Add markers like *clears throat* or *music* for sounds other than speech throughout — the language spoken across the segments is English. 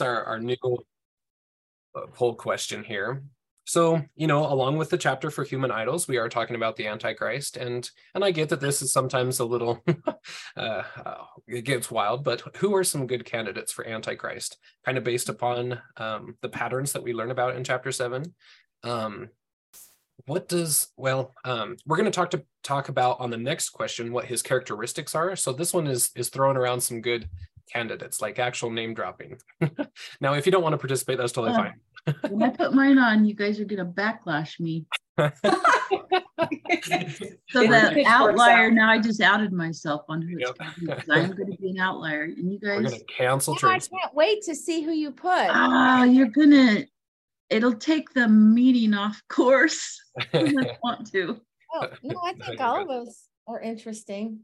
introduce our, our new uh, poll question here. So, you know, along with the chapter for human idols, we are talking about the Antichrist, and and I get that this is sometimes a little, *laughs* uh, it gets wild. But who are some good candidates for Antichrist? Kind of based upon um, the patterns that we learn about in chapter seven. Um, what does well? Um, we're going to talk to talk about on the next question what his characteristics are. So this one is is throwing around some good candidates, like actual name dropping. *laughs* now, if you don't want to participate, that's totally fine. when I put mine on, you guys are gonna backlash me. *laughs* so that outlier, out. now I just outed myself on who yep. it's I'm gonna be an outlier. And you guys We're gonna cancel I can't wait to see who you put. Ah, you're gonna it'll take the meeting off course. *laughs* I want to. Oh, no, I think all of us are interesting.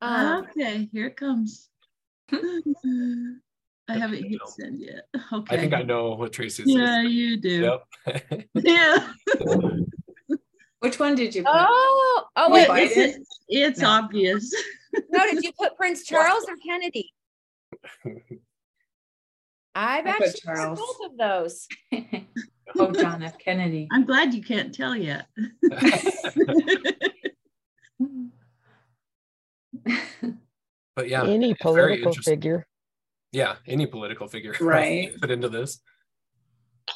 Um, okay, here it comes. *laughs* I haven't hit send yet. Okay. *laughs* I think I know what Tracy says. Yeah, you do. Yep. *laughs* yeah. Which one did you put? Oh, oh wait, it's, it's no. obvious. no, did you put Prince Charles or Kennedy? I've I actually Charles. both of those. oh, John F. Kennedy. I'm glad you can't tell yet. But yeah, any political figure yeah, any political figure *laughs* right *laughs* put into this.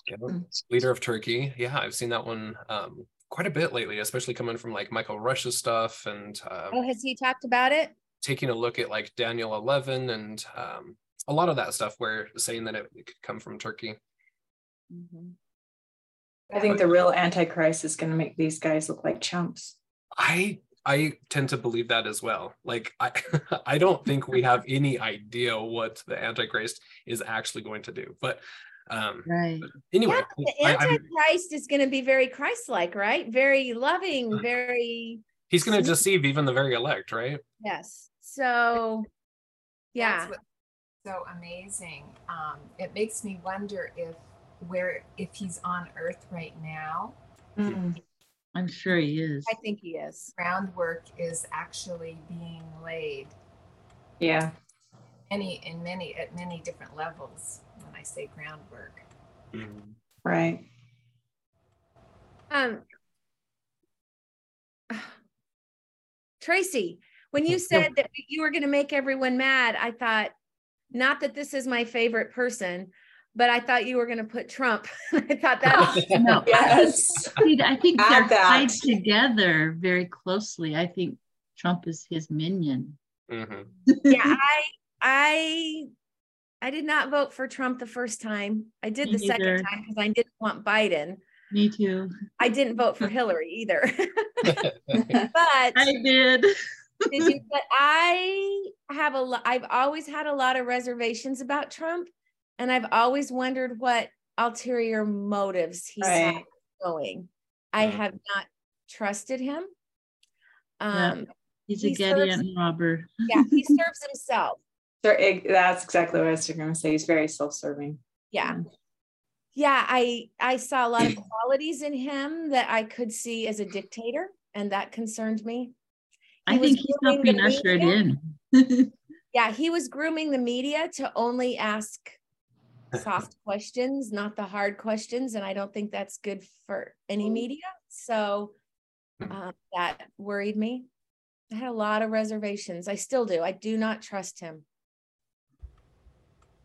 Yeah. Mm. Leader of Turkey. Yeah, I've seen that one um, quite a bit lately, especially coming from like Michael Rush's stuff and uh, oh, has he talked about it? Taking a look at like Daniel 11 and um, a lot of that stuff where saying that it, it could come from Turkey. Mm-hmm. I think the real Antichrist is going to make these guys look like chumps. I I tend to believe that as well. Like I *laughs* I don't think we have any idea what the Antichrist is actually going to do. But um right. anyway, yeah, the Antichrist I, is going to be very Christ-like, right? Very loving, uh, very He's going to deceive even the very elect, right? Yes. So yeah. so amazing. Um it makes me wonder if where if he's on earth right now. Mm-mm I'm sure he is. I think he is. Groundwork is actually being laid. Yeah. Any in many at many different levels when I say groundwork. Mm-hmm. Right. Um Tracy, when you *laughs* said that you were going to make everyone mad, I thought, not that this is my favorite person, but I thought you were going to put Trump. *laughs* I thought that. *laughs* no, yes. I think they're tied together very closely. I think Trump is his minion. Mm-hmm. yeah, *laughs* I, I, I did not vote for Trump the first time. I did Me the either. second time because I didn't want Biden. Me too. I didn't vote for Hillary either. but I did. did you, but I have a lot. I've always had a lot of reservations about Trump and I've always wondered what ulterior motives he's right. going. I have not trusted him. Um, yeah. He's he a Gideon serves, robber. yeah, he *laughs* serves himself. That's exactly what I was going to say. He's very self-serving. Yeah. Yeah, I I saw a lot of qualities in him that I could see as a dictator, and that concerned me. He I think he's not being ushered in. *laughs* yeah, he was grooming the media to only ask soft *laughs* questions, not the hard questions. And I don't think that's good for any mm. media. So um, that worried me. I had a lot of reservations. I still do. I do not trust him.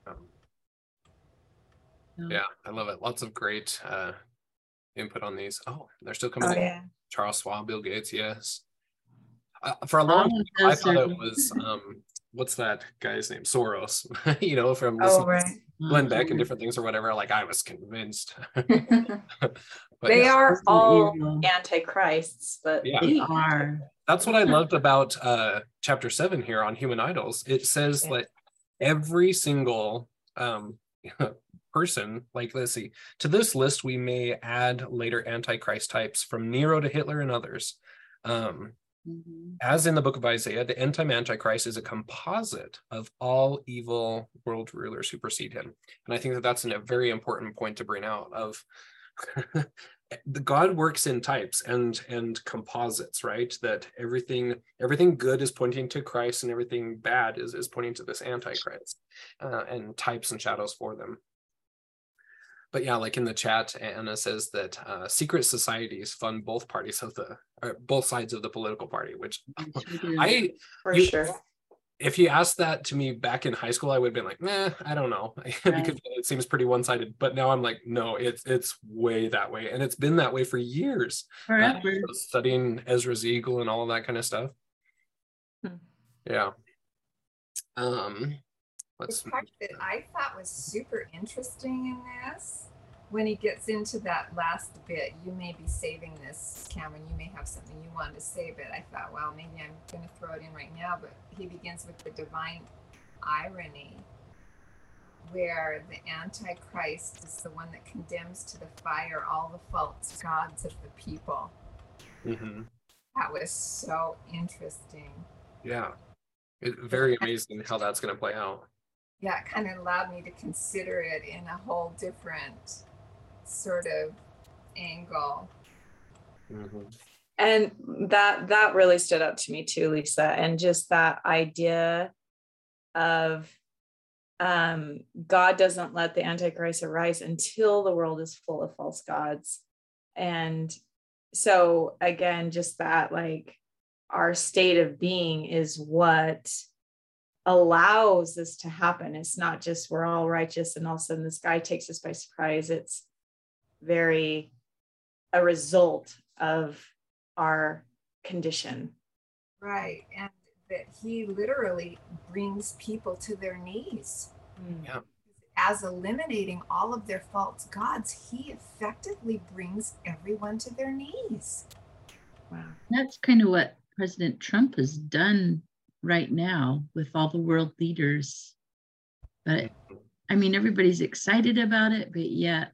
Um, yeah, I love it. Lots of great uh, input on these. Oh, they're still coming. Oh, yeah. Charles Schwab, Bill Gates, yes. Uh, for a long time, I thought it was um, what's that guy's name? Soros. *laughs* you know, from oh, right. Glenn Beck and mm-hmm. different things or whatever. Like I was convinced. *laughs* *laughs* they yeah. are all antichrists, but yeah. they are. That's what I *laughs* loved about uh, chapter seven here on human idols. It says yeah. that every single um, person, like let's see, to this list we may add later antichrist types from Nero to Hitler and others. Um, Mm-hmm. As in the book of Isaiah, the end time Antichrist is a composite of all evil world rulers who precede him. And I think that that's a very important point to bring out of *laughs* the god works in types and and composites right that everything everything good is pointing to christ and everything bad is is pointing to this antichrist uh, and types and shadows for them but yeah like in the chat anna says that uh, secret societies fund both parties of the or both sides of the political party which i for you, sure if you asked that to me back in high school, I would have been like, nah, I don't know, *laughs* because it seems pretty one-sided. But now I'm like, no, it's it's way that way, and it's been that way for years. Uh, studying Ezra's Eagle and all of that kind of stuff. Hmm. Yeah. Um, The part that I thought was super interesting in this when he gets into that last bit, you may be saving this, Cameron. You may have something you wanted to say, but I thought, well, maybe I'm going to throw it in right now. But he begins with the divine irony, where the Antichrist is the one that condemns to the fire all the false gods of the people. Mm-hmm. That was so interesting. Yeah. It, very amazing how that's going to play out. Yeah, it kind of allowed me to consider it in a whole different sort of angle. Mm-hmm. And that that really stood out to me too, Lisa. And just that idea of um, God doesn't let the Antichrist arise until the world is full of false gods. And so again, just that like our state of being is what allows this to happen. It's not just we're all righteous and all of a sudden this guy takes us by surprise. It's very a result of our condition. Right. And that he literally brings people to their knees. Mm. Yeah. As eliminating all of their false gods, he effectively brings everyone to their knees. Wow. That's kind of what President Trump has done right now with all the world leaders. But I mean, everybody's excited about it, but yet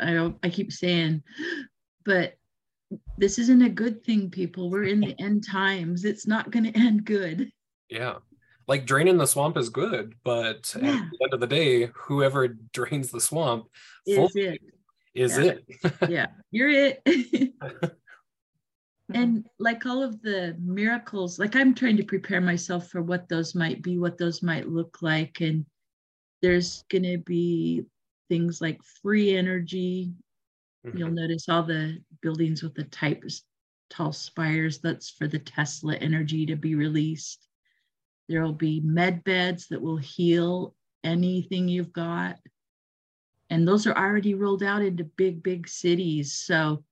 I I keep saying, *gasps* but this isn't a good thing, people. We're in the end times. It's not going *laughs* to end good. Yeah. Like draining the swamp is good, but yeah. at the end of the day, whoever *laughs* drains the swamp is it. Is yeah. it. *laughs* yeah, you're it. And like all of the miracles, like I'm trying to prepare myself for what those might be, what those might look like. And there's going to be things like free energy. Mm-hmm. You'll notice all the buildings with the type tall spires. That's for the Tesla energy to be released. There will be med beds that will heal anything you've got. And those are already rolled out into big, big cities. So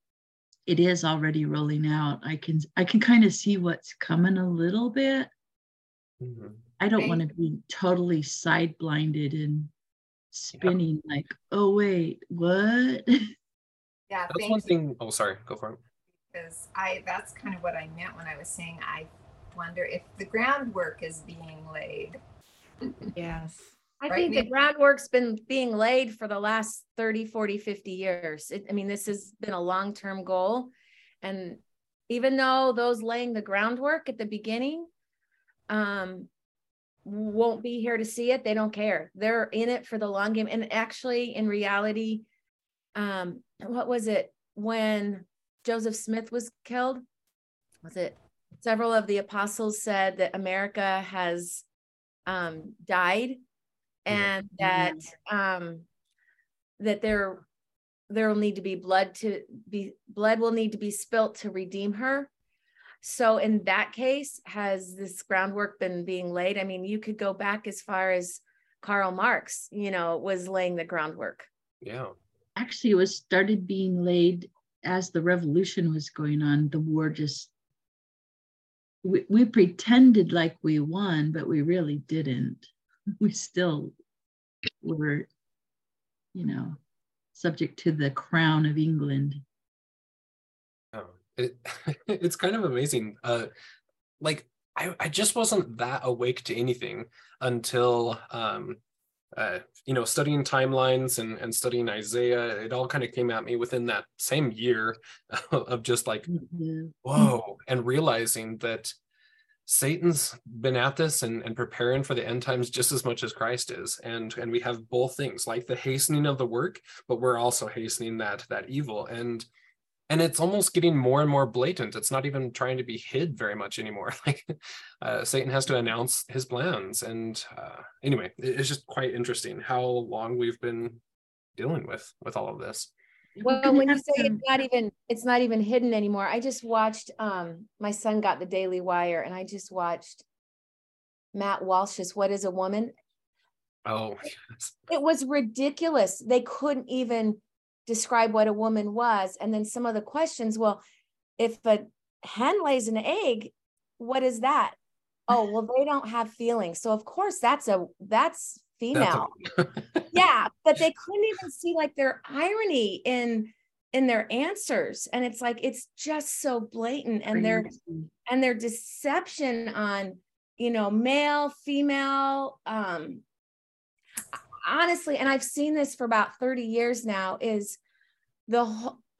it is already rolling out. I can I can kind of see what's coming a little bit. Mm-hmm. I don't want to be totally side blinded and spinning yeah. like, oh wait, what? *laughs* Yeah, that's one thing. Oh, sorry, go for it. Because I that's kind of what I meant when I was saying I wonder if the groundwork is being laid. *laughs* yes. I right think now. the groundwork's been being laid for the last 30, 40, 50 years. It, I mean, this has been a long term goal. And even though those laying the groundwork at the beginning um, won't be here to see it. They don't care. They're in it for the long game. And actually, in reality, um, what was it when Joseph Smith was killed? Was it several of the apostles said that America has um, died and that um, that there there will need to be blood to be blood will need to be spilt to redeem her so in that case, has this groundwork been being laid? I mean, you could go back as far as Karl Marx, you know, was laying the groundwork. Yeah. Actually, it was started being laid as the revolution was going on. The war just we, we pretended like we won, but we really didn't. *laughs* We still were, you know, subject to the crown of England it, *laughs* it's kind of amazing. Uh, like I, I just wasn't that awake to anything until um, uh, you know studying timelines and, and studying Isaiah. It all kind of came at me within that same year *laughs* of just like mm-hmm. whoa, and realizing that Satan's been at this and, and preparing for the end times just as much as Christ is. And and we have both things like the hastening of the work, but we're also hastening that that evil. And and it's almost getting more and more blatant it's not even trying to be hid very much anymore *laughs* like uh, satan has to announce his plans and uh, anyway it's just quite interesting how long we've been dealing with with all of this well when you say it's not even it's not even hidden anymore i just watched um my son got the daily wire and i just watched matt walsh's what is a woman? Oh yes. it was ridiculous. They couldn't even describe what a woman was. And then some of the questions well if a hen lays an egg what is that? Oh well they don't have feelings. So of course that's a that's female. *laughs* Yeah but they couldn't even see like their irony in in their answers. And it's like it's just so blatant. And their and their deception on you know male female um honestly, and I've seen this for about 30 years now, is the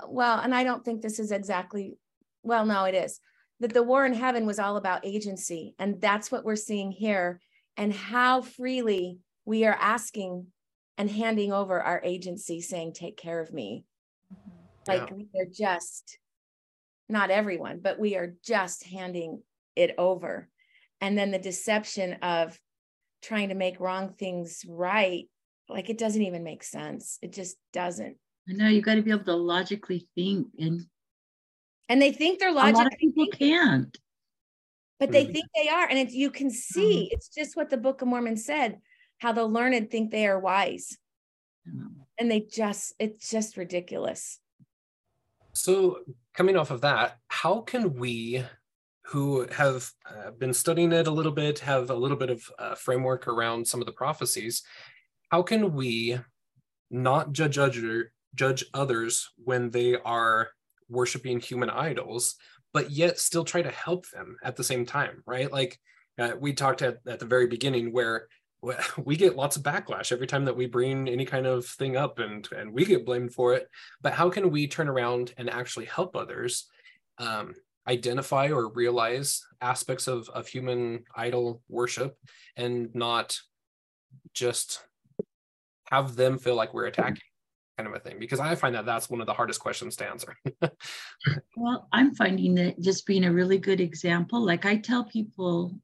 well, and I don't think this is exactly well, no, it is that the war in heaven was all about agency. And that's what we're seeing here, and how freely we are asking and handing over our agency, saying, Take care of me. Like yeah. we are just not everyone, but we are just handing it over. And then the deception of trying to make wrong things right like it doesn't even make sense. It just doesn't. I know you got to be able to logically think and and they think they're logical. A lot of people can't. But they think they are. And it, you can see mm-hmm. it's just what the Book of Mormon said, how the learned think they are wise. And they just, it's just ridiculous. So, coming off of that, how can we who have uh, been studying it a little bit, have a little bit of uh, framework around some of the prophecies, how can we not judge other, judge others when they are worshiping human idols but yet still try to help them at the same time right like uh, we talked at, at the very beginning where *laughs* we get lots of backlash every time that we bring any kind of thing up and and we get blamed for it. But how can we turn around and actually help others um, identify or realize aspects of, of human idol worship and not just have them feel like we're attacking kind of a thing? Because i find that that's one of the hardest questions to answer. *laughs* Well i'm finding that just being a really good example like i tell people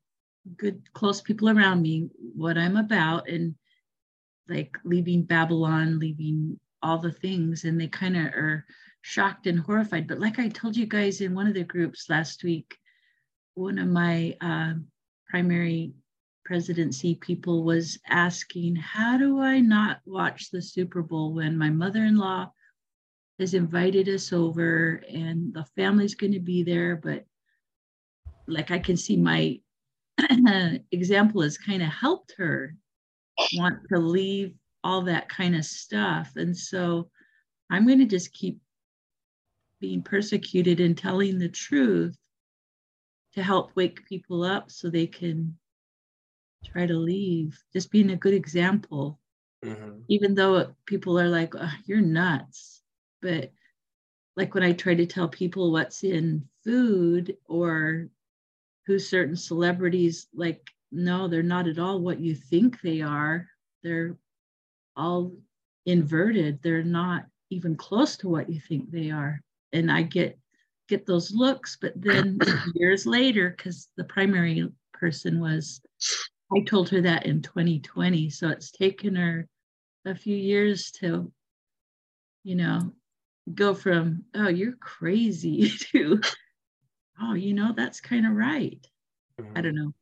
good close people around me what i'm about and like leaving babylon leaving all the things and they kind of are shocked and horrified but like i told you guys in one of the groups last week one of my uh, primary presidency people was asking, how do I not watch the Super Bowl when my mother in law has invited us over and the family's going to be there? But like I can see my *clears throat* example has kind of helped her want to leave all that kind of stuff. And so I'm going to just keep being persecuted and telling the truth to help wake people up so they can try to leave, just being a good example. Mm-hmm. Even though people are like, oh, you're nuts. But like when I try to tell people what's in food or who certain celebrities, like, no, they're not at all what you think they are. They're all inverted. They're not even close to what you think they are. And I get get those looks, but then *clears throat* years later, because the primary person was I told her that in 2020. So it's taken her a few years to, you know, go from, oh, you're crazy *laughs* to, oh, you know, that's kind of right. Mm-hmm. I don't know.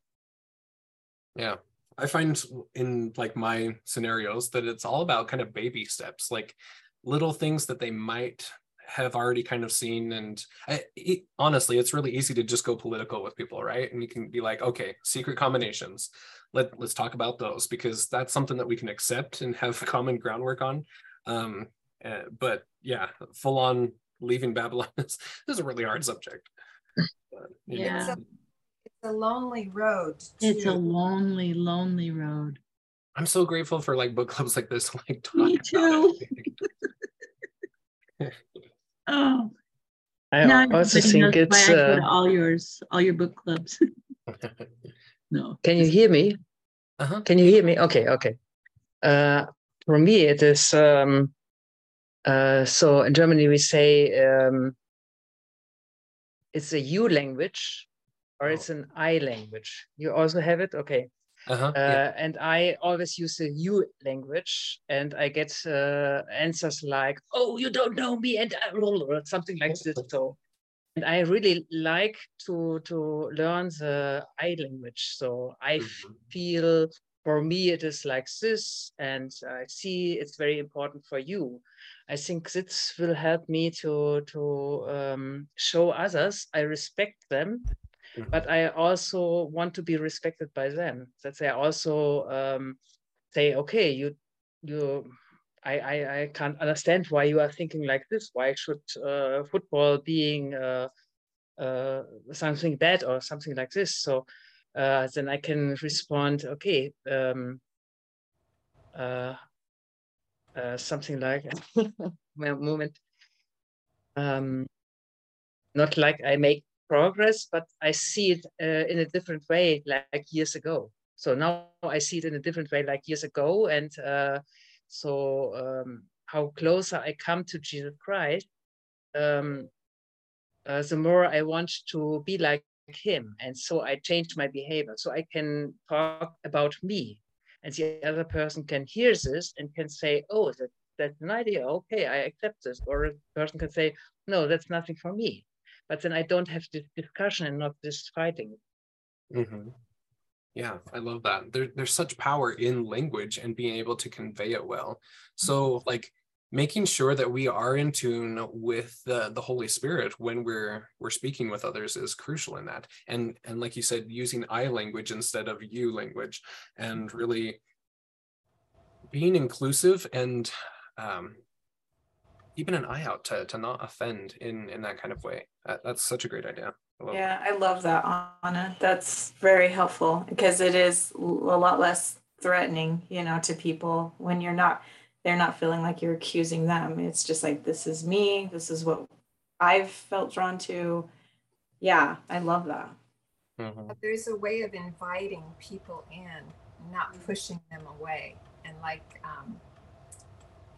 Yeah. I find in like my scenarios that it's all about kind of baby steps, like little things that they might have already kind of seen and I, it, honestly it's really easy to just go political with people right and you can be like okay secret combinations let let's talk about those because that's something that we can accept and have *laughs* common groundwork on. Um, uh, but yeah, full on leaving Babylon *laughs* is, is a really hard subject. But, yeah. It's a, it's a, lonely road. Too. It's a lonely, lonely road. I'm so grateful for like book clubs like this. *laughs* Like me too. *laughs* oh. I now also think it's uh, all yours, all your book clubs. *laughs* No. Can you hear me? Uh-huh. Can you hear me? Okay, okay. Uh, for me, it is um, uh, so in Germany we say um, it's a you language or oh. it's an I language. You also have it? Okay. Uh-huh, uh, yeah. And I always use the language, and I get uh, answers like, "Oh, you don't know me," and uh, *laughs* something like this. So, and I really like to to learn the I language. So I mm-hmm. feel for me it is like this, and I see it's very important for you. I think this will help me to to um, show others I respect them Mm-hmm. but I also want to be respected by them. That they also um, say, okay, you you I, I, I can't understand why you are thinking like this. Why should uh, football being uh, uh, something bad or something like this? So uh, then I can respond, okay, um, uh, uh, something like *laughs* moment. Um, not like I make progress, but I see it uh, in a different way like years ago. So now I see it in a different way like years ago. And uh, so um, how closer I come to Jesus Christ, um, uh, the more I want to be like him. And so I change my behavior. So I can talk about me. And the other person can hear this and can say, oh, that, that's an idea. Okay, I accept this. Or a person can say, no, that's nothing for me but then I don't have this discussion and not this fighting. Mm-hmm. Yeah, I love that. There, there's such power in language and being able to convey it well. So, like making sure that we are in tune with the the Holy Spirit when we're we're speaking with others is crucial in that. And and like you said, using I language instead of you language, and really being inclusive and um, keeping an eye out to to not offend in in that kind of way. That, that's such a great idea. I yeah, that. I love that, Anna. That's very helpful because it is a lot less threatening, you know, to people when you're not they're not feeling like you're accusing them. It's just like this is me. This is what I've felt drawn to. Yeah, I love that. Mm-hmm. There's a way of inviting people in, not pushing them away, and like um,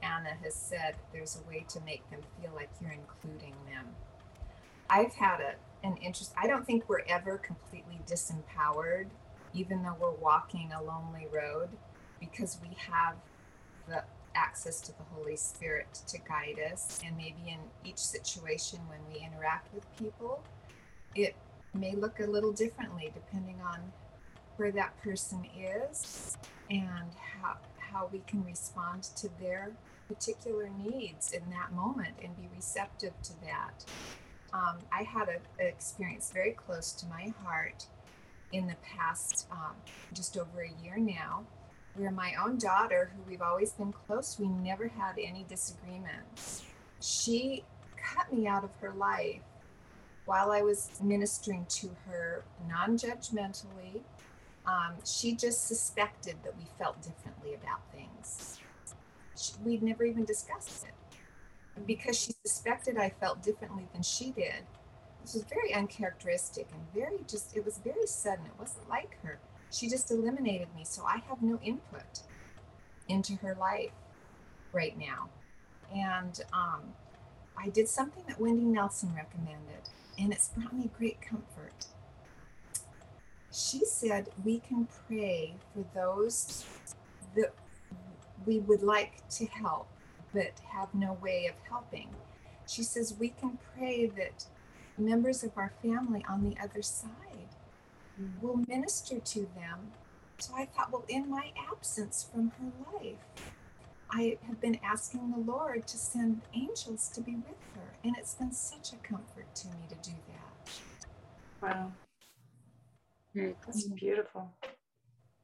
Anna has said, there's a way to make them feel like you're including them. I've had a, an interest, I don't think we're ever completely disempowered, even though we're walking a lonely road, because we have the access to the Holy Spirit to guide us. And maybe in each situation when we interact with people, it may look a little differently depending on where that person is and how, how we can respond to their particular needs in that moment and be receptive to that. Um, I had an experience very close to my heart in the past, um, just over a year now, where my own daughter, who we've always been close, we never had any disagreements. She cut me out of her life while I was ministering to her non judgmentally. Um, she just suspected that we felt differently about things we'd never even discussed it. Because she suspected I felt differently than she did. This was very uncharacteristic and very just, it was very sudden. It wasn't like her. She just eliminated me. So I have no input into her life right now. And um, I did something that Wendy Nelson recommended, and it's brought me great comfort. She said we can pray for those that we would like to help, but have no way of helping. She says we can pray that members of our family on the other side will minister to them. So I thought, well, in my absence from her life, I have been asking the Lord to send angels to be with her. And it's been such a comfort to me to do that. Wow. That's beautiful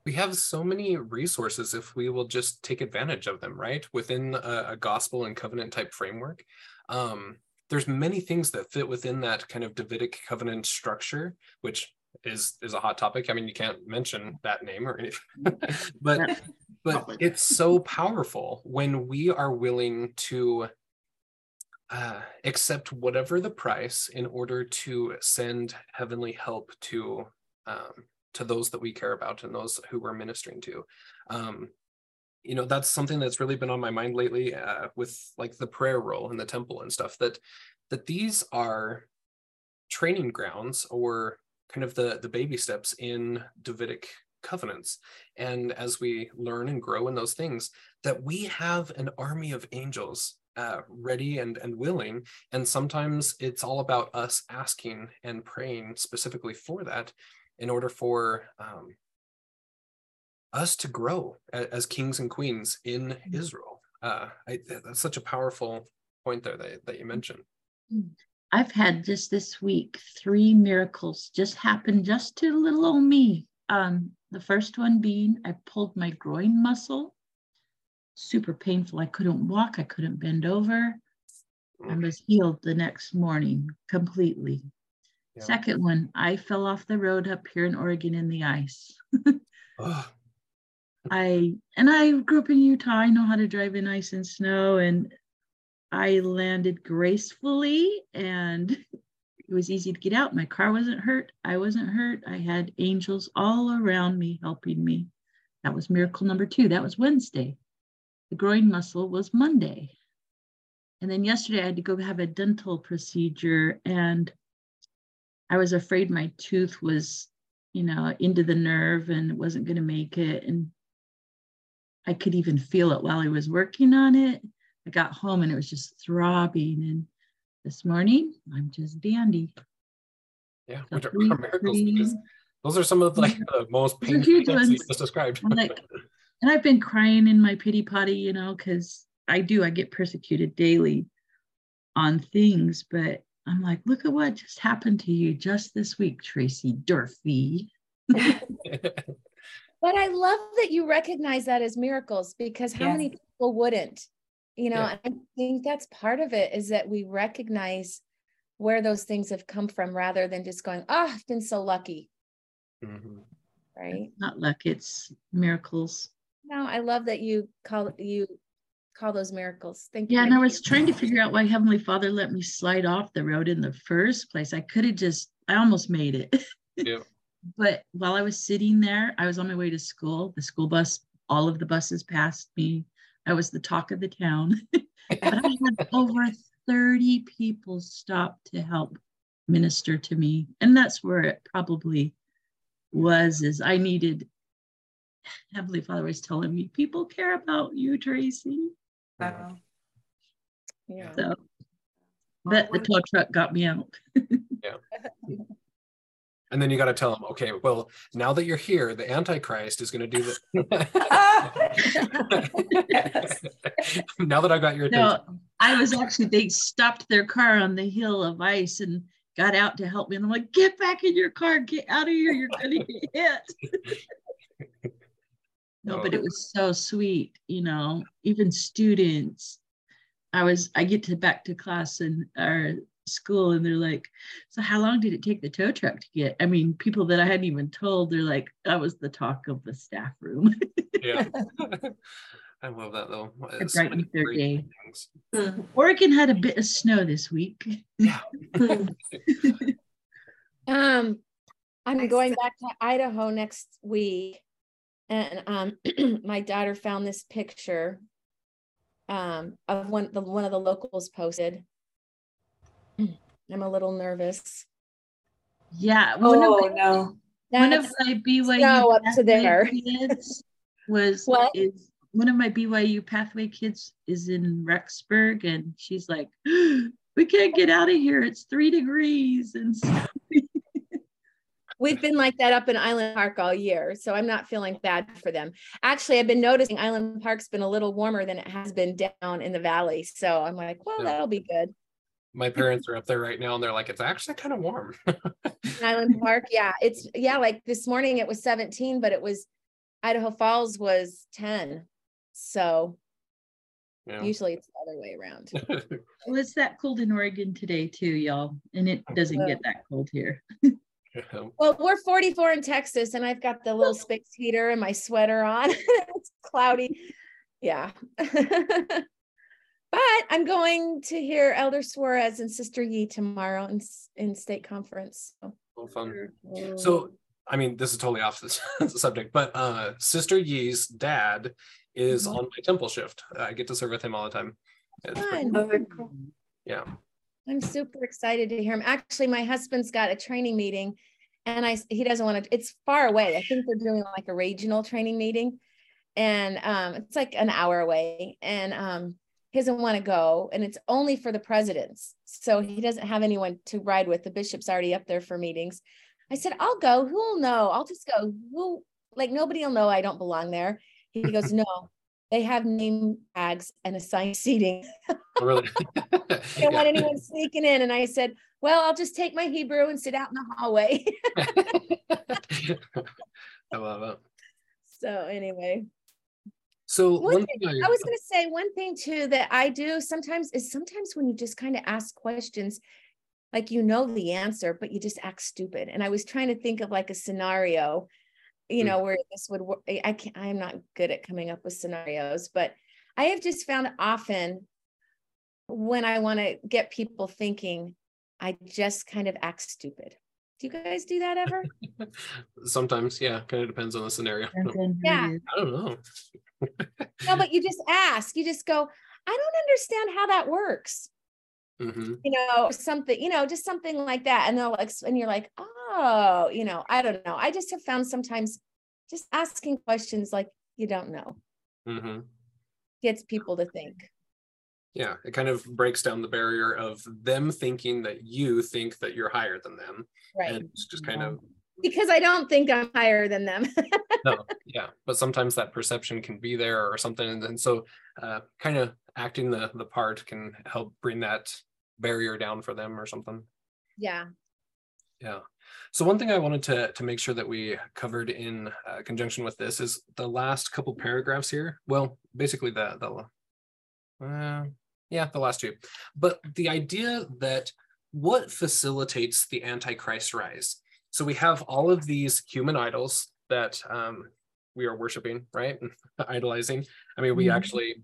we have so many resources if we will just take advantage of them right within a, a gospel and covenant type framework um, there's many things that fit within that kind of davidic covenant structure which is is a hot topic. I mean you can't mention that name or anything *laughs* but but it's so powerful when we are willing to uh, accept whatever the price in order to send heavenly help to um, to those that we care about and those who we're ministering to. Um, you know that's something that's really been on my mind lately uh, with like the prayer roll in the temple and stuff that that these are training grounds or kind of the the baby steps in Davidic covenants. And as we learn and grow in those things, that we have an army of angels uh, ready and, and willing. And sometimes it's all about us asking and praying specifically for that in order for um, us to grow as, kings and queens in mm-hmm. Israel. Uh, I, that's such a powerful point there that, that you mentioned. I've had just this week three miracles just happen just to little old me. Um, the first one being I pulled my groin muscle, super painful. I couldn't walk, I couldn't bend over. I was healed the next morning completely. Yeah. Second one, I fell off the road up here in Oregon in the ice. *laughs* I and I grew up in Utah. I know how to drive in ice and snow, and I landed gracefully and *laughs* it was easy to get out. My car wasn't hurt. I wasn't hurt. I had angels all around me helping me. That was miracle number two. That was Wednesday. The groin muscle was Monday. And then yesterday I had to go have a dental procedure and I was afraid my tooth was, you know, into the nerve and it wasn't going to make it. And I could even feel it while I was working on it. I got home and it was just throbbing. And this morning, I'm just dandy. Yeah, which are, are *laughs* miracles because those are some of like the most painful things you just described. like, *laughs* and I've been crying in my pity potty, you know, because I do, I get persecuted daily on things, but I'm like, look at what just happened to you just this week, Tracy Durfee. *laughs* but I love that you recognize that as miracles because how many people wouldn't? You know yeah. i think that's part of it is that we recognize where those things have come from rather than just going oh i've been so lucky. Mm-hmm. right? Not luck it's miracles. No i love that you call you call those miracles. Thank you yeah and i was trying to figure out why heavenly father let me slide off the road in the first place. I could have just i almost made it. *laughs* Yeah. But while i was sitting there i was on my way to school. The school bus all of the buses passed me I was the talk of the town. *laughs* *laughs* but I had over 30 people stop to help minister to me. And that's where it probably was is I needed Heavenly Father was telling me people care about you, Tracy. Wow. Yeah. So but the tow truck got me out. *laughs* yeah. And then you got to tell them, okay, well, now that you're here, the Antichrist is going to do this. *laughs* *laughs* now that I got your attention. No, I was actually, they stopped their car on the hill of ice and got out to help me. And I'm like, get back in your car, get out of here, you're going to get hit. *laughs* no, oh. but it was so sweet, you know, even students. I was, I get to back to class and our school and they're like, So how long did it take the tow truck to get? I mean, people that I hadn't even told, they're like, That was the talk of the staff room. yeah. *laughs* I love that though. It brightened their day. Mm. Oregon had a bit of snow this week. Yeah. *laughs* *laughs* um, I'm going back to Idaho next week, and um, *clears throat* my daughter found this picture um, of one the one of the locals posted, Mm. I'm a little nervous. Yeah. One oh of no. One of my BYU up to there. *laughs* kids was what? is one of my BYU pathway kids is in Rexburg, and she's like, *gasps* "We can't get out of here. It's three degrees." And so *laughs* We've been like that up in Island Park all year, so I'm not feeling bad for them. Actually, I've been noticing Island Park's been a little warmer than it has been down in the valley, so I'm like, well, yeah. that'll be good my parents are up there right now and they're like it's actually kind of warm. *laughs* Island park yeah it's yeah like this morning it was 17 but it was idaho falls was 10 so yeah. usually it's the other way around. *laughs* Well it's that cold in oregon today too y'all and it *laughs* doesn't get that cold here. Well we're 44 in texas and i've got the little space heater and my sweater on. It's cloudy. Yeah but I'm going to hear Elder Suarez and Sister Yee tomorrow in, in state conference. So. Oh, fun. So, I mean, this is totally off the *laughs* subject, but uh, Sister Yee's dad is mm-hmm. on my temple shift. I get to serve with him all the time. Fun. Cool. Yeah. I'm super excited to hear him. Actually, my husband's got a training meeting and I he doesn't want to, it's far away. I think they're doing like a regional training meeting. And um, it's like an hour away. And um, he doesn't want to go. And it's only for the presidents. So he doesn't have anyone to ride with. The bishop's already up there for meetings. I said, I'll go. Who'll know? I'll just go. Who like nobody will know I don't belong there. He goes, *laughs* No, they have name tags and assigned seating. Oh, really? I *laughs* *laughs* don't yeah. want anyone sneaking in. And I said, Well, I'll just take my Hebrew and sit out in the hallway. I love it. So anyway. So one thing, I, I was going to say one thing too that I do sometimes is sometimes when you just kind of ask questions, like you know the answer, but you just act stupid. And I was trying to think of like a scenario you mm. know, where this would work. I can't, I'm not good at coming up with scenarios, but I have just found often when I want to get people thinking, I just kind of act stupid. Do you guys do that ever? *laughs* Sometimes, yeah. Kind of depends on the scenario. Yeah. I don't know. no, but you just ask. You just go, I don't understand how that works. Mm-hmm. You know, something, you know, just something like that. And they'll like, and you're like, oh, you know, I don't know. I just have found sometimes just asking questions like you don't know mm-hmm. gets people to think. Yeah, it kind of breaks down the barrier of them thinking that you think that you're higher than them. Right. And it's just kind of because I don't think I'm higher than them. *laughs* no, yeah, but sometimes that perception can be there or something, and, and so uh, kind of acting the the part can help bring that barrier down for them or something. Yeah. Yeah. So one thing I wanted to, to make sure that we covered in uh, conjunction with this is the last couple paragraphs here. Well, basically the, the uh, yeah, the last two. But the idea that what facilitates the Antichrist rise? So we have all of these human idols that um, we are worshiping, right? *laughs* Idolizing. I mean, we mm-hmm. actually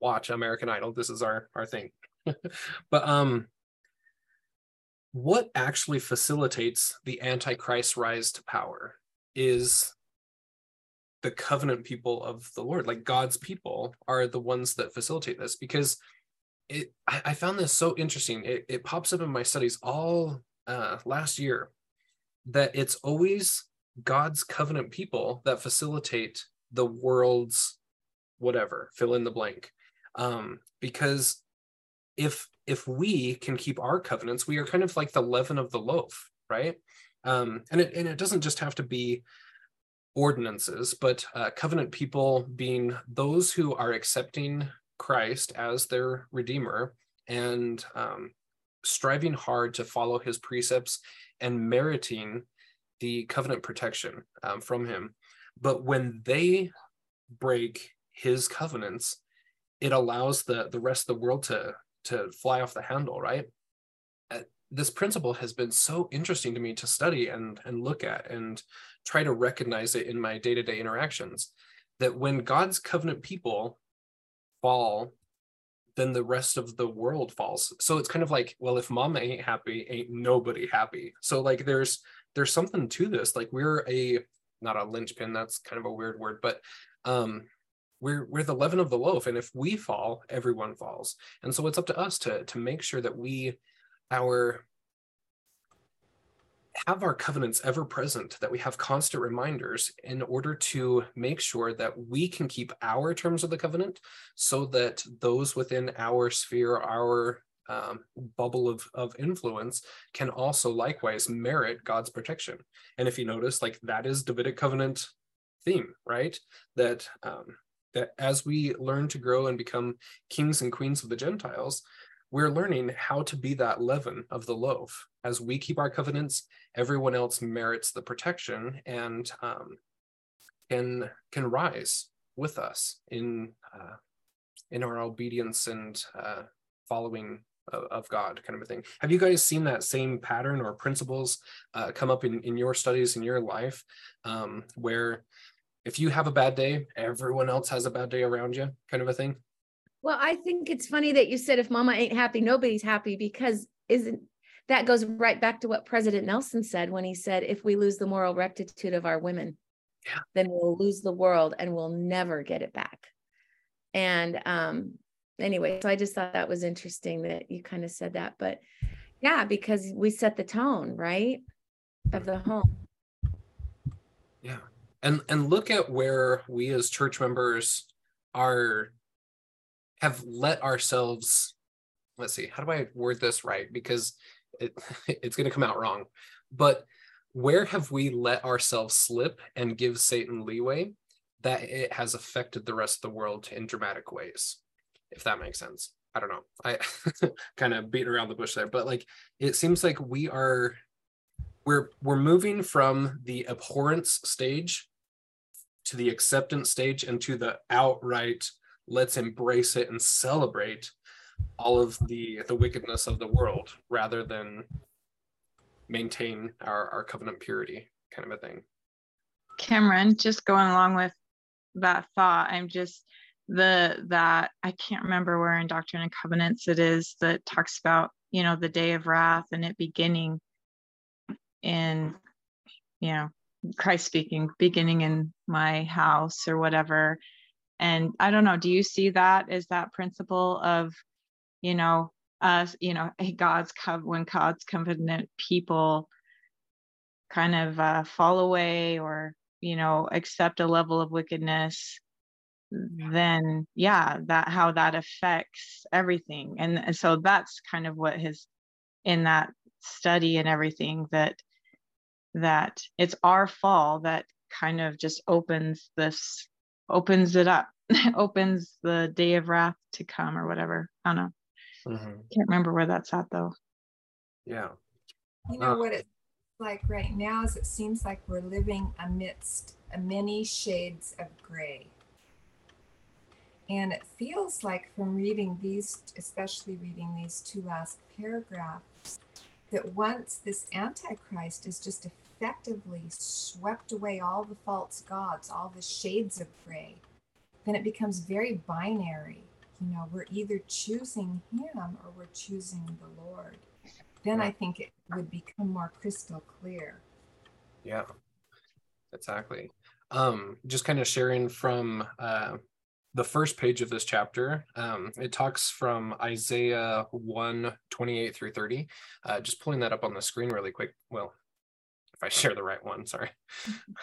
watch American Idol. This is our our thing. *laughs* but um what actually facilitates the antichrist rise to power is the covenant people of the lord like god's people are the ones that facilitate this because it i, I found this so interesting it, it pops up in my studies all uh, last year that it's always god's covenant people that facilitate the world's whatever fill in the blank um, because if if we can keep our covenants, we are kind of like the leaven of the loaf, right? Um, and it and it doesn't just have to be ordinances, but uh, covenant people being those who are accepting Christ as their redeemer and um, striving hard to follow his precepts and meriting the covenant protection um, from him. But when they break his covenants, it allows the the rest of the world to to fly off the handle, right? Uh, this principle has been so interesting to me to study and, and look at and try to recognize it in my day to day interactions. That when God's covenant people fall, then the rest of the world falls. So it's kind of like, well, if mama ain't happy, ain't nobody happy. So like there's there's something to this. Like we're a not a linchpin, that's kind of a weird word, but um we're we're the leaven of the loaf and if we fall everyone falls and so it's up to us to to make sure that we our have our covenants ever present that we have constant reminders in order to make sure that we can keep our terms of the covenant so that those within our sphere our um, bubble of, of influence can also likewise merit god's protection and if you notice like that is davidic covenant theme right that um, that as we learn to grow and become kings and queens of the Gentiles, we're learning how to be that leaven of the loaf. As we keep our covenants, everyone else merits the protection and um, can can rise with us in uh, in our obedience and uh, following of, of, God, kind of a thing. Have you guys seen that same pattern or principles uh, come up in in your studies in your life, um, where if you have a bad day, everyone else has a bad day around you, kind of a thing. Well, I think it's funny that you said if mama ain't happy, nobody's happy because isn't that goes right back to what President Nelson said when he said, if we lose the moral rectitude of our women, yeah. then we'll lose the world and we'll never get it back. And um, anyway, so I just thought that was interesting that you kind of said that. But yeah, because we set the tone, right? Of the home. Yeah. And and look at where we as church members are have let ourselves let's see, how do I word this right? Because it, *laughs* it's going to come out wrong. But where have we let ourselves slip and give Satan leeway that it has affected the rest of the world in dramatic ways? If that makes sense. I don't know. I *laughs* kind of beat around the bush there, but like it seems like we are we're we're moving from the abhorrence stage to the acceptance stage and to the outright let's embrace it and celebrate all of the the wickedness of the world rather than maintain our our covenant purity kind of a thing. Cameron just going along with that thought i'm just the that i can't remember where in doctrine and covenants it is that talks about you know the day of wrath and it beginning in you know christ speaking beginning in my house or whatever. And i don't know do you see that as that principle of you know us you know god's covenant when god's covenant people kind of uh, fall away or you know accept a level of wickedness then yeah that how that affects everything. And, and so that's kind of what his in that study and everything that that it's our fall that kind of just opens this opens it up *laughs* opens the day of wrath to come or whatever. I don't know mm-hmm. can't remember where that's at though yeah you know uh, what it's like right now is it seems like we're living amidst many shades of gray and it feels like from reading these, especially reading these two last paragraphs, that once this Antichrist is just effectively swept away all the false gods, all the shades of gray, then it becomes very binary. You know, we're either choosing him or we're choosing the Lord. Then I think it would become more crystal clear. Yeah, exactly. Um, just kind of sharing from uh, the first page of this chapter. Um, it talks from Isaiah 1 28 through 30. Uh, just pulling that up on the screen really quick. Well, if I share the right one, sorry.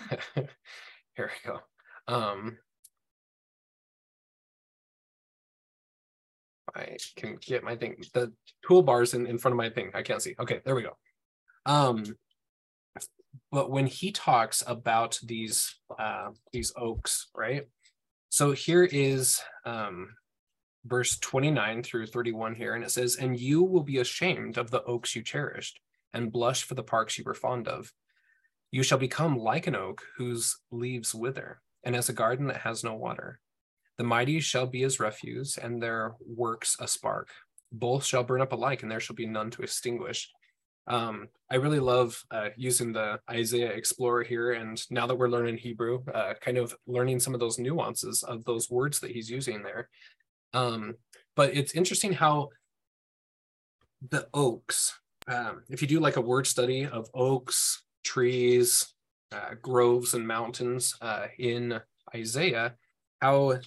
*laughs* Here we go. Um, I can get my thing, the toolbars in, in front of my thing. I can't see. Okay, there we go. Um, but when he talks about these uh, these oaks, right? So here is um, verse 29 through 31 here, and it says, And you will be ashamed of the oaks you cherished, and blush for the parks you were fond of. You shall become like an oak whose leaves wither, and as a garden that has no water. The mighty shall be as refuse, and their works a spark. Both shall burn up alike, and there shall be none to extinguish. Um, I really love uh, using the Isaiah Explorer here. And now that we're learning Hebrew, uh, kind of learning some of those nuances of those words that he's using there. Um, but it's interesting how the oaks, um, if you do like a word study of oaks, trees, uh, groves, and mountains uh, in Isaiah, how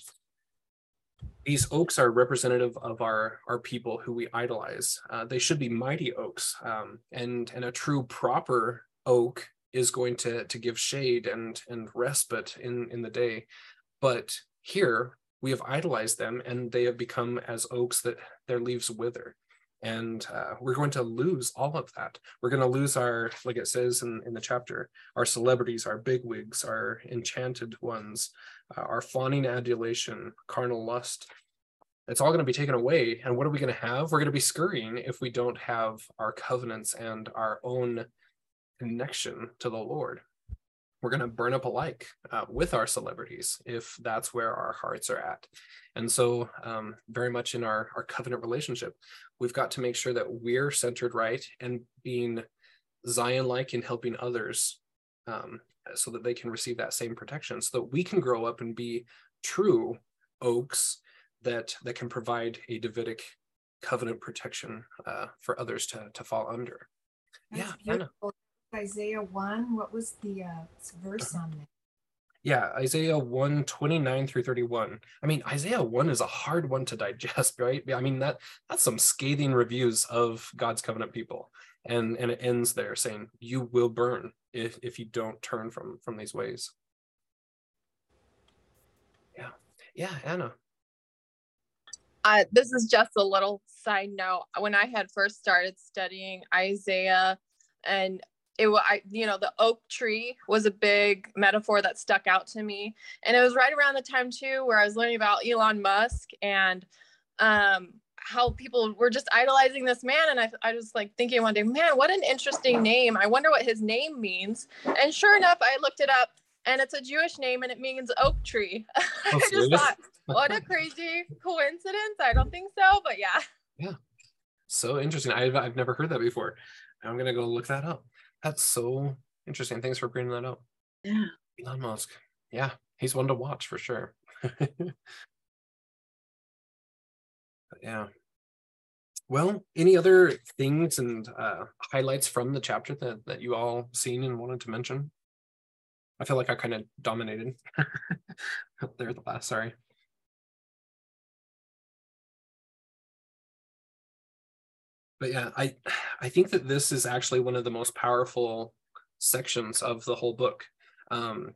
these oaks are representative of our our people who we idolize. Uh, they should be mighty oaks, um, and and a true proper oak is going to to give shade and and respite in in the day. But here we have idolized them, and they have become as oaks that their leaves wither. And uh, we're going to lose all of that. We're going to lose our, like it says in, in the chapter, our celebrities, our bigwigs, our enchanted ones, uh, our fawning adulation, carnal lust. It's all going to be taken away. And what are we going to have? We're going to be scurrying if we don't have our covenants and our own connection to the Lord. We're going to burn up alike uh, with our celebrities if that's where our hearts are at. And so, um, very much in our, our covenant relationship, we've got to make sure that we're centered right and being Zion like in helping others um, so that they can receive that same protection so that we can grow up and be true oaks that that can provide a davidic covenant protection uh, for others to to fall under That's yeah beautiful. Isaiah 1 what was the uh, verse on that yeah, Isaiah 1, 29 through 31. I mean, Isaiah 1 is a hard one to digest, *laughs* right? I mean, that that's some scathing reviews of God's covenant people. And and it ends there saying, you will burn if if you don't turn from from these ways. Yeah. Yeah, Anna. Uh, this is just a little side note. When I had first started studying Isaiah and it was I you know the oak tree was a big metaphor that stuck out to me. And it was right around the time too where I was learning about Elon Musk and um how people were just idolizing this man. And I, I was like thinking one day man what an interesting name. I wonder what his name means. And sure enough I looked it up and it's a Jewish name and it means oak tree. Oh, *laughs* I just thought what a crazy coincidence. I don't think so but yeah. Yeah. So interesting. I've, I've never heard that before. I'm gonna go look that up that's so interesting. Thanks for bringing that up. Yeah. Elon Musk. Yeah, he's one to watch for sure. *laughs* yeah. Well, any other things and uh, highlights from the chapter that, that you all seen and wanted to mention? I feel like I kind of dominated *laughs* there at the last, sorry. But yeah i i think that this is actually one of the most powerful sections of the whole book um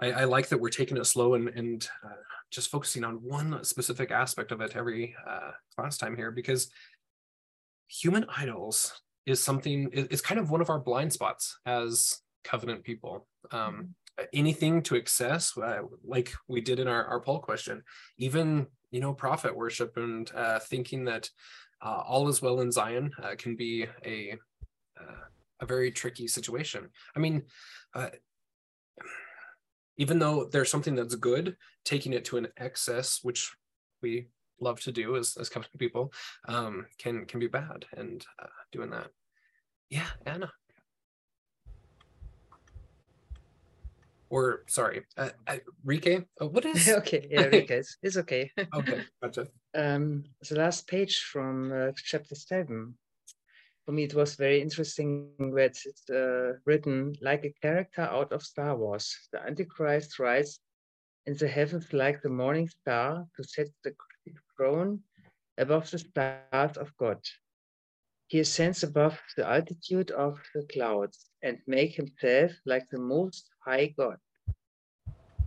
i, I like that we're taking it slow and and uh, just focusing on one specific aspect of it every uh, class time here because human idols is something it's kind of one of our blind spots as covenant people um mm-hmm. anything to excess uh, like we did in our, our poll question even you know prophet worship and uh, thinking that uh, all is well in Zion uh, can be a uh, a very tricky situation. I mean, uh, even though there's something that's good, taking it to an excess, which we love to do as as covenant people, um, can can be bad. And uh, doing that, yeah, Anna. Or sorry, uh, uh, Rike, uh, what is? *laughs* okay, yeah, *laughs* Rike, it's, it's okay. *laughs* okay, gotcha. Um, the last page from uh, chapter seven. For me, it was very interesting that it's uh, written like a character out of Star Wars. The Antichrist rises in the heavens like the morning star to set the throne above the stars of God. He ascends above the altitude of the clouds and make himself like the most high God.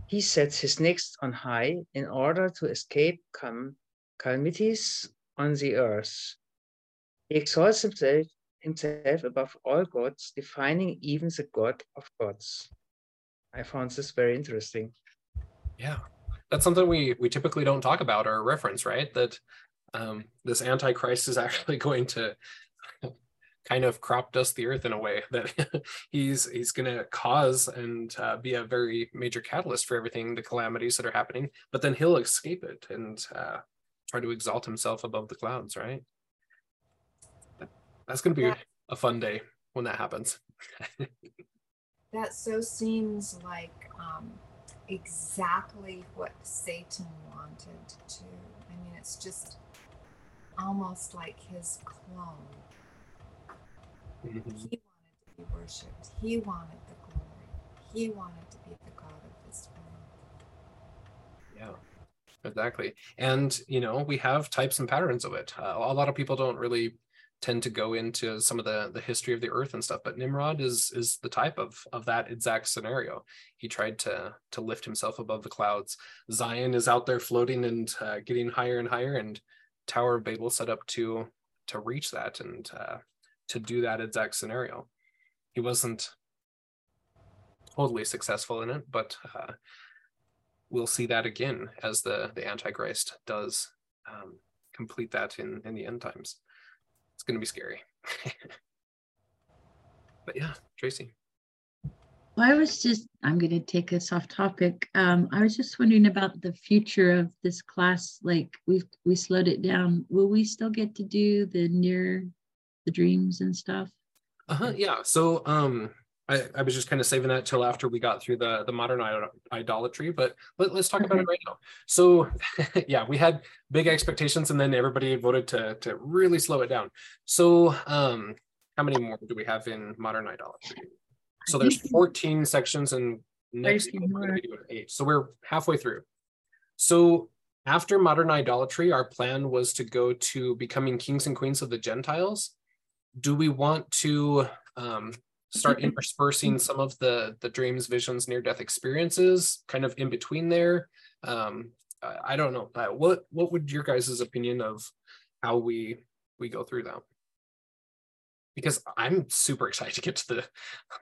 He sets his necks on high in order to escape cal- calamities on the earth. He exalts himself, himself above all gods, defining even the God of gods. I found this very interesting. Yeah, that's something we we typically don't talk about or reference, right? That um, this antichrist is *laughs* actually going to kind of crop dust the earth in a way *laughs* that he's he's going to cause and uh, be a very major catalyst for everything the calamities that are happening but then he'll escape it and uh, try to exalt himself above the clouds right? That's going to be that, a fun day when that happens. *laughs* That so seems like um, exactly what satan wanted to i mean it's just almost like his clone Mm-hmm. He wanted to be worshipped. He wanted the glory. He wanted to be the God of this world. Yeah, exactly. And, you know, we have types and patterns of it. Uh, a lot of people don't really tend to go into some of the the history of the earth and stuff but nimrod is is the type of of that exact scenario he tried to to lift himself above the clouds zion is out there floating and uh, getting higher and higher and tower of babel set up to to reach that and uh, to do that exact scenario. He wasn't totally successful in it, but uh, we'll see that again as the the Antichrist does um, complete that in in the end times. It's going to be scary. *laughs* but yeah, Tracy. Well, I was just, I'm going to take us off topic. Um, I was just wondering about the future of this class. Like we've, we slowed it down. Will we still get to do the near the dreams and stuff? Uh-huh, yeah. So um I, I was just kind of saving that till after we got through the the modern idolatry, but let, us talk about it right now. So, *laughs* yeah, we had big expectations, and then everybody voted to to really slow it down. So, um, how many more do we have in modern idolatry? So there's 14 sections, and next eight. So we're halfway through. So after modern idolatry, our plan was to go to becoming kings and queens of the Gentiles. Do we want to um, start interspersing some of the the dreams, visions, near death experiences, kind of in between there? Um, I don't know. Uh, what what would your guys' opinion of how we we go through that? Because I'm super excited to get to the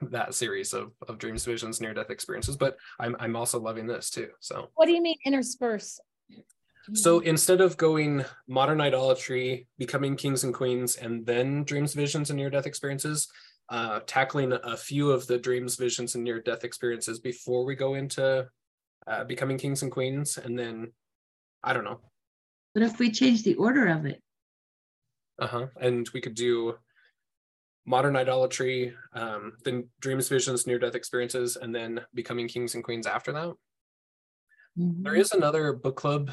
*laughs* that series of of dreams, visions, near death experiences, but I'm I'm also loving this too. So what do you mean intersperse? So instead of going modern idolatry, becoming kings and queens, and then dreams, visions, and near death experiences, uh, tackling a few of the dreams, visions, and near death experiences before we go into uh, becoming kings and queens, and then I don't know. But if we change the order of it? Uh huh. And we could do modern idolatry, um, then dreams, visions, near death experiences, and then becoming kings and queens after that. Mm-hmm. There is another book club,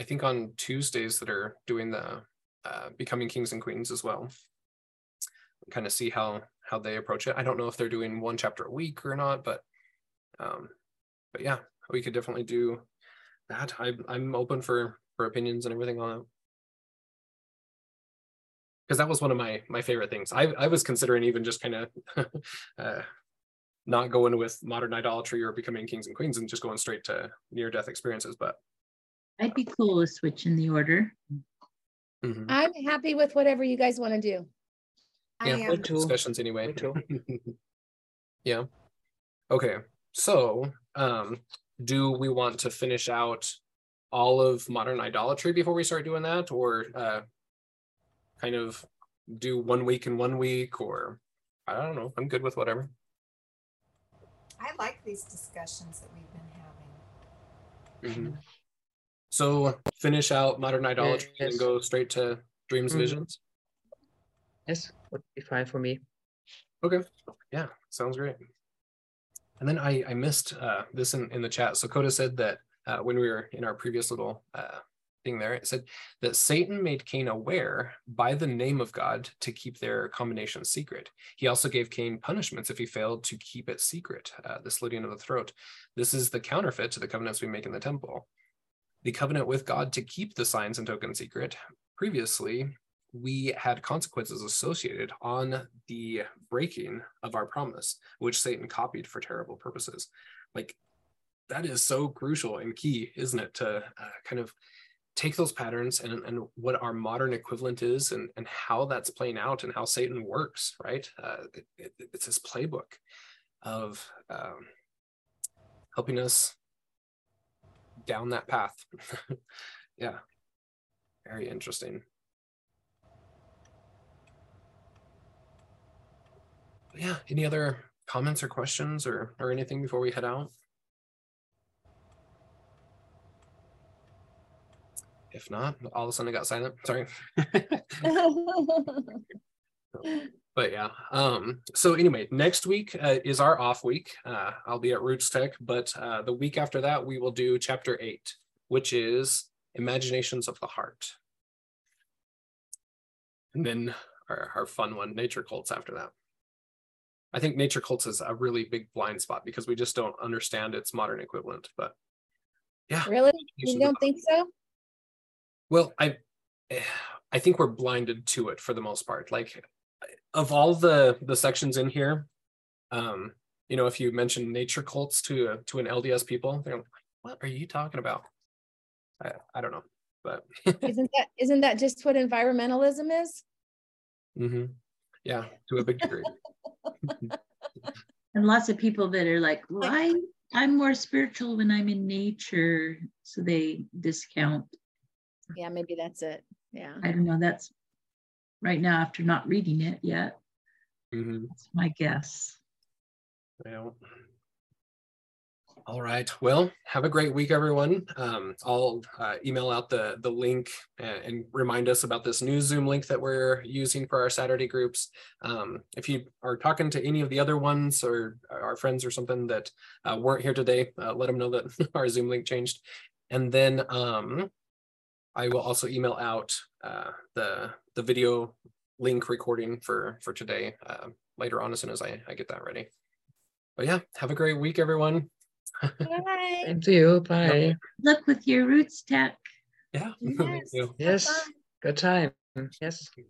I think on Tuesdays that are doing the uh, becoming kings and queens as well. Kind of see how how they approach it. I don't know if they're doing one chapter a week or not, but um, but yeah, we could definitely do that. I, I'm open for for opinions and everything on it because that was one of my my favorite things. I I was considering even just kind of *laughs* uh, not going with modern idolatry or becoming kings and queens and just going straight to near death experiences. But I'd be cool with switching the order. Mm-hmm. I'm happy with whatever you guys want to do. Yeah, I am. discussions anyway. *laughs* yeah. Okay. So um do we want to finish out all of modern idolatry before we start doing that or uh, kind of do one week in one week or i don't know i'm good with whatever i like these discussions that we've been having mm-hmm. So finish out modern idolatry yes. and go straight to dreams mm-hmm. visions yes would be fine for me okay yeah sounds great and then I, I missed uh, this in, in the chat. So Coda said that uh, when we were in our previous little uh, thing there, it said that Satan made Cain aware by the name of God to keep their combination secret. He also gave Cain punishments if he failed to keep it secret, uh, the slitting of the throat. This is the counterfeit to the covenants we make in the temple. The covenant with God to keep the signs and tokens secret. Previously, we had consequences associated on the breaking of our promise, which Satan copied for terrible purposes. Like that is so crucial and key, isn't it, to uh, kind of take those patterns and, and what our modern equivalent is and, and how that's playing out and how Satan works, right? Uh, it, it, it's his playbook of um, helping us down that path. *laughs* yeah, very interesting. yeah, any other comments or questions or or anything before we head out? If not, all of a sudden I got silent. Sorry. *laughs* *laughs* but yeah. Um, so anyway, next week uh, is our off week. Uh, I'll be at Roots Tech, but uh, the week after that, we will do chapter eight, which is Imaginations of the Heart. And then our, our fun one, Nature Cults after that. I think nature cults is a really big blind spot because we just don't understand its modern equivalent. But yeah, really, you don't think so? Well, I I think we're blinded to it for the most part. Like of all the the sections in here, um, you know, if you mention nature cults to to an LDS people, they're like, "What are you talking about?" I I don't know, but *laughs* isn't that isn't that just what environmentalism is? Mm-hmm. Yeah, to a big degree. and lots of people that are like, well, I, I'm more spiritual when I'm in nature. So they discount. Yeah, maybe that's it. Yeah. I don't know. That's right now after not reading it yet. Mm-hmm. That's my guess. Well, all right. Well, have a great week, everyone. Um, I'll uh, email out the the link and, and, remind us about this new Zoom link that we're using for our Saturday groups. Um, if you are talking to any of the other ones or our friends or something that uh, weren't here today, uh, let them know that *laughs* our Zoom link changed. And then um, I will also email out uh, the the video link recording for for today uh, later on as soon as I, I get that ready. But yeah, have a great week, everyone. Bye. Same to you. Bye. Look with your roots tech. Yeah. Yes. *laughs* yes. Good time. Yes. *laughs*